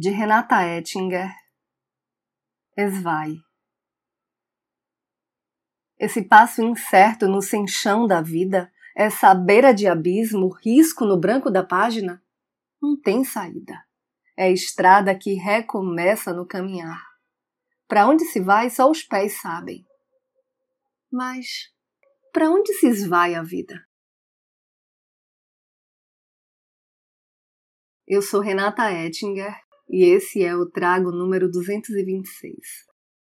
de Renata Ettinger. Esvai. Esse passo incerto no sem chão da vida, essa beira de abismo, risco no branco da página, não tem saída. É estrada que recomeça no caminhar. Para onde se vai, só os pés sabem. Mas para onde se esvai a vida? Eu sou Renata Ettinger e esse é o trago número 226.